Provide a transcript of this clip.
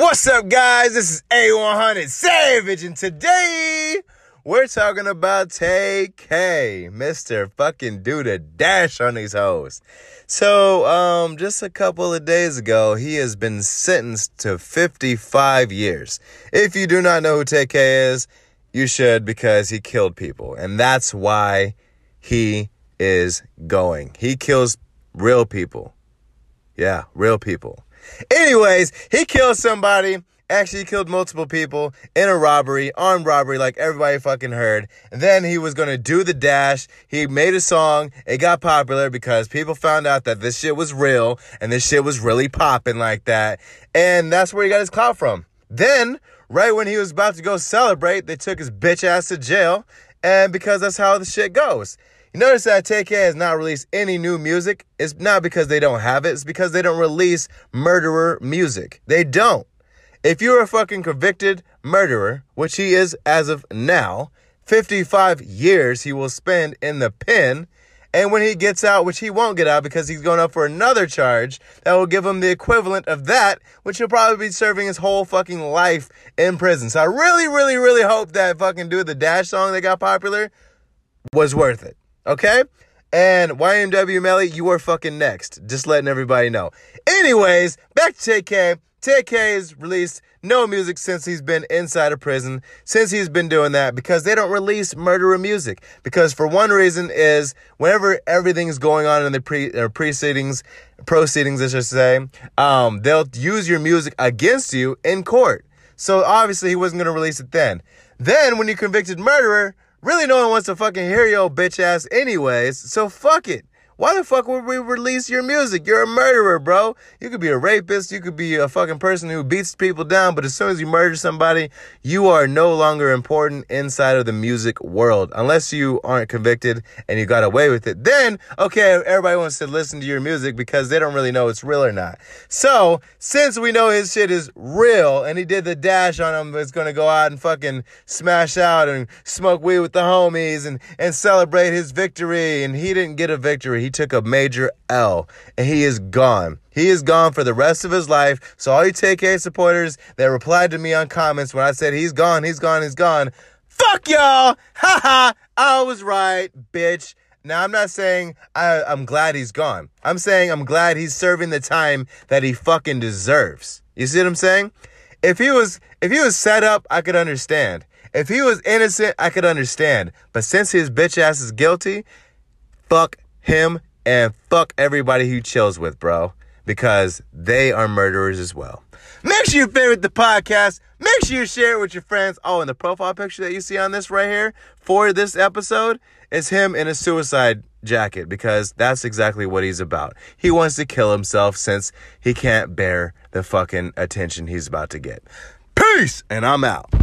What's up, guys? This is A100 Savage, and today we're talking about Tay-K, Mr. Fucking Do the Dash on these hoes. So, um, just a couple of days ago, he has been sentenced to 55 years. If you do not know who Tay-K is, you should because he killed people, and that's why he is going. He kills real people. Yeah, real people. Anyways, he killed somebody. Actually, he killed multiple people in a robbery, armed robbery, like everybody fucking heard. And then he was gonna do the dash. He made a song. It got popular because people found out that this shit was real and this shit was really popping like that. And that's where he got his clout from. Then, right when he was about to go celebrate, they took his bitch ass to jail. And because that's how the shit goes. You notice that Tay-K has not released any new music. It's not because they don't have it, it's because they don't release murderer music. They don't. If you're a fucking convicted murderer, which he is as of now, 55 years he will spend in the pen. And when he gets out, which he won't get out because he's going up for another charge that will give him the equivalent of that, which he'll probably be serving his whole fucking life in prison. So I really, really, really hope that fucking dude, the Dash song that got popular, was worth it. Okay? And YNW Melly, you are fucking next. Just letting everybody know. Anyways, back to Tay-K. Tay-K has released no music since he's been inside of prison, since he's been doing that, because they don't release murderer music. Because for one reason is whenever everything's going on in the pre or proceedings, proceedings, I should say, um, they'll use your music against you in court. So obviously he wasn't gonna release it then. Then when you convicted murderer, Really, no one wants to fucking hear your bitch ass anyways, so fuck it. Why the fuck would we release your music? You're a murderer, bro. You could be a rapist. You could be a fucking person who beats people down. But as soon as you murder somebody, you are no longer important inside of the music world. Unless you aren't convicted and you got away with it. Then, okay, everybody wants to listen to your music because they don't really know it's real or not. So, since we know his shit is real and he did the dash on him, it's gonna go out and fucking smash out and smoke weed with the homies and, and celebrate his victory. And he didn't get a victory. He took a major L and he is gone. He is gone for the rest of his life. So all you Tay-K supporters that replied to me on comments when I said he's gone, he's gone, he's gone. Fuck y'all! Ha ha! I was right, bitch. Now I'm not saying I, I'm glad he's gone. I'm saying I'm glad he's serving the time that he fucking deserves. You see what I'm saying? If he was if he was set up, I could understand. If he was innocent, I could understand. But since his bitch ass is guilty, fuck him and fuck everybody he chills with, bro, because they are murderers as well. Make sure you favorite the podcast. Make sure you share it with your friends. Oh, and the profile picture that you see on this right here for this episode is him in a suicide jacket because that's exactly what he's about. He wants to kill himself since he can't bear the fucking attention he's about to get. Peace! And I'm out.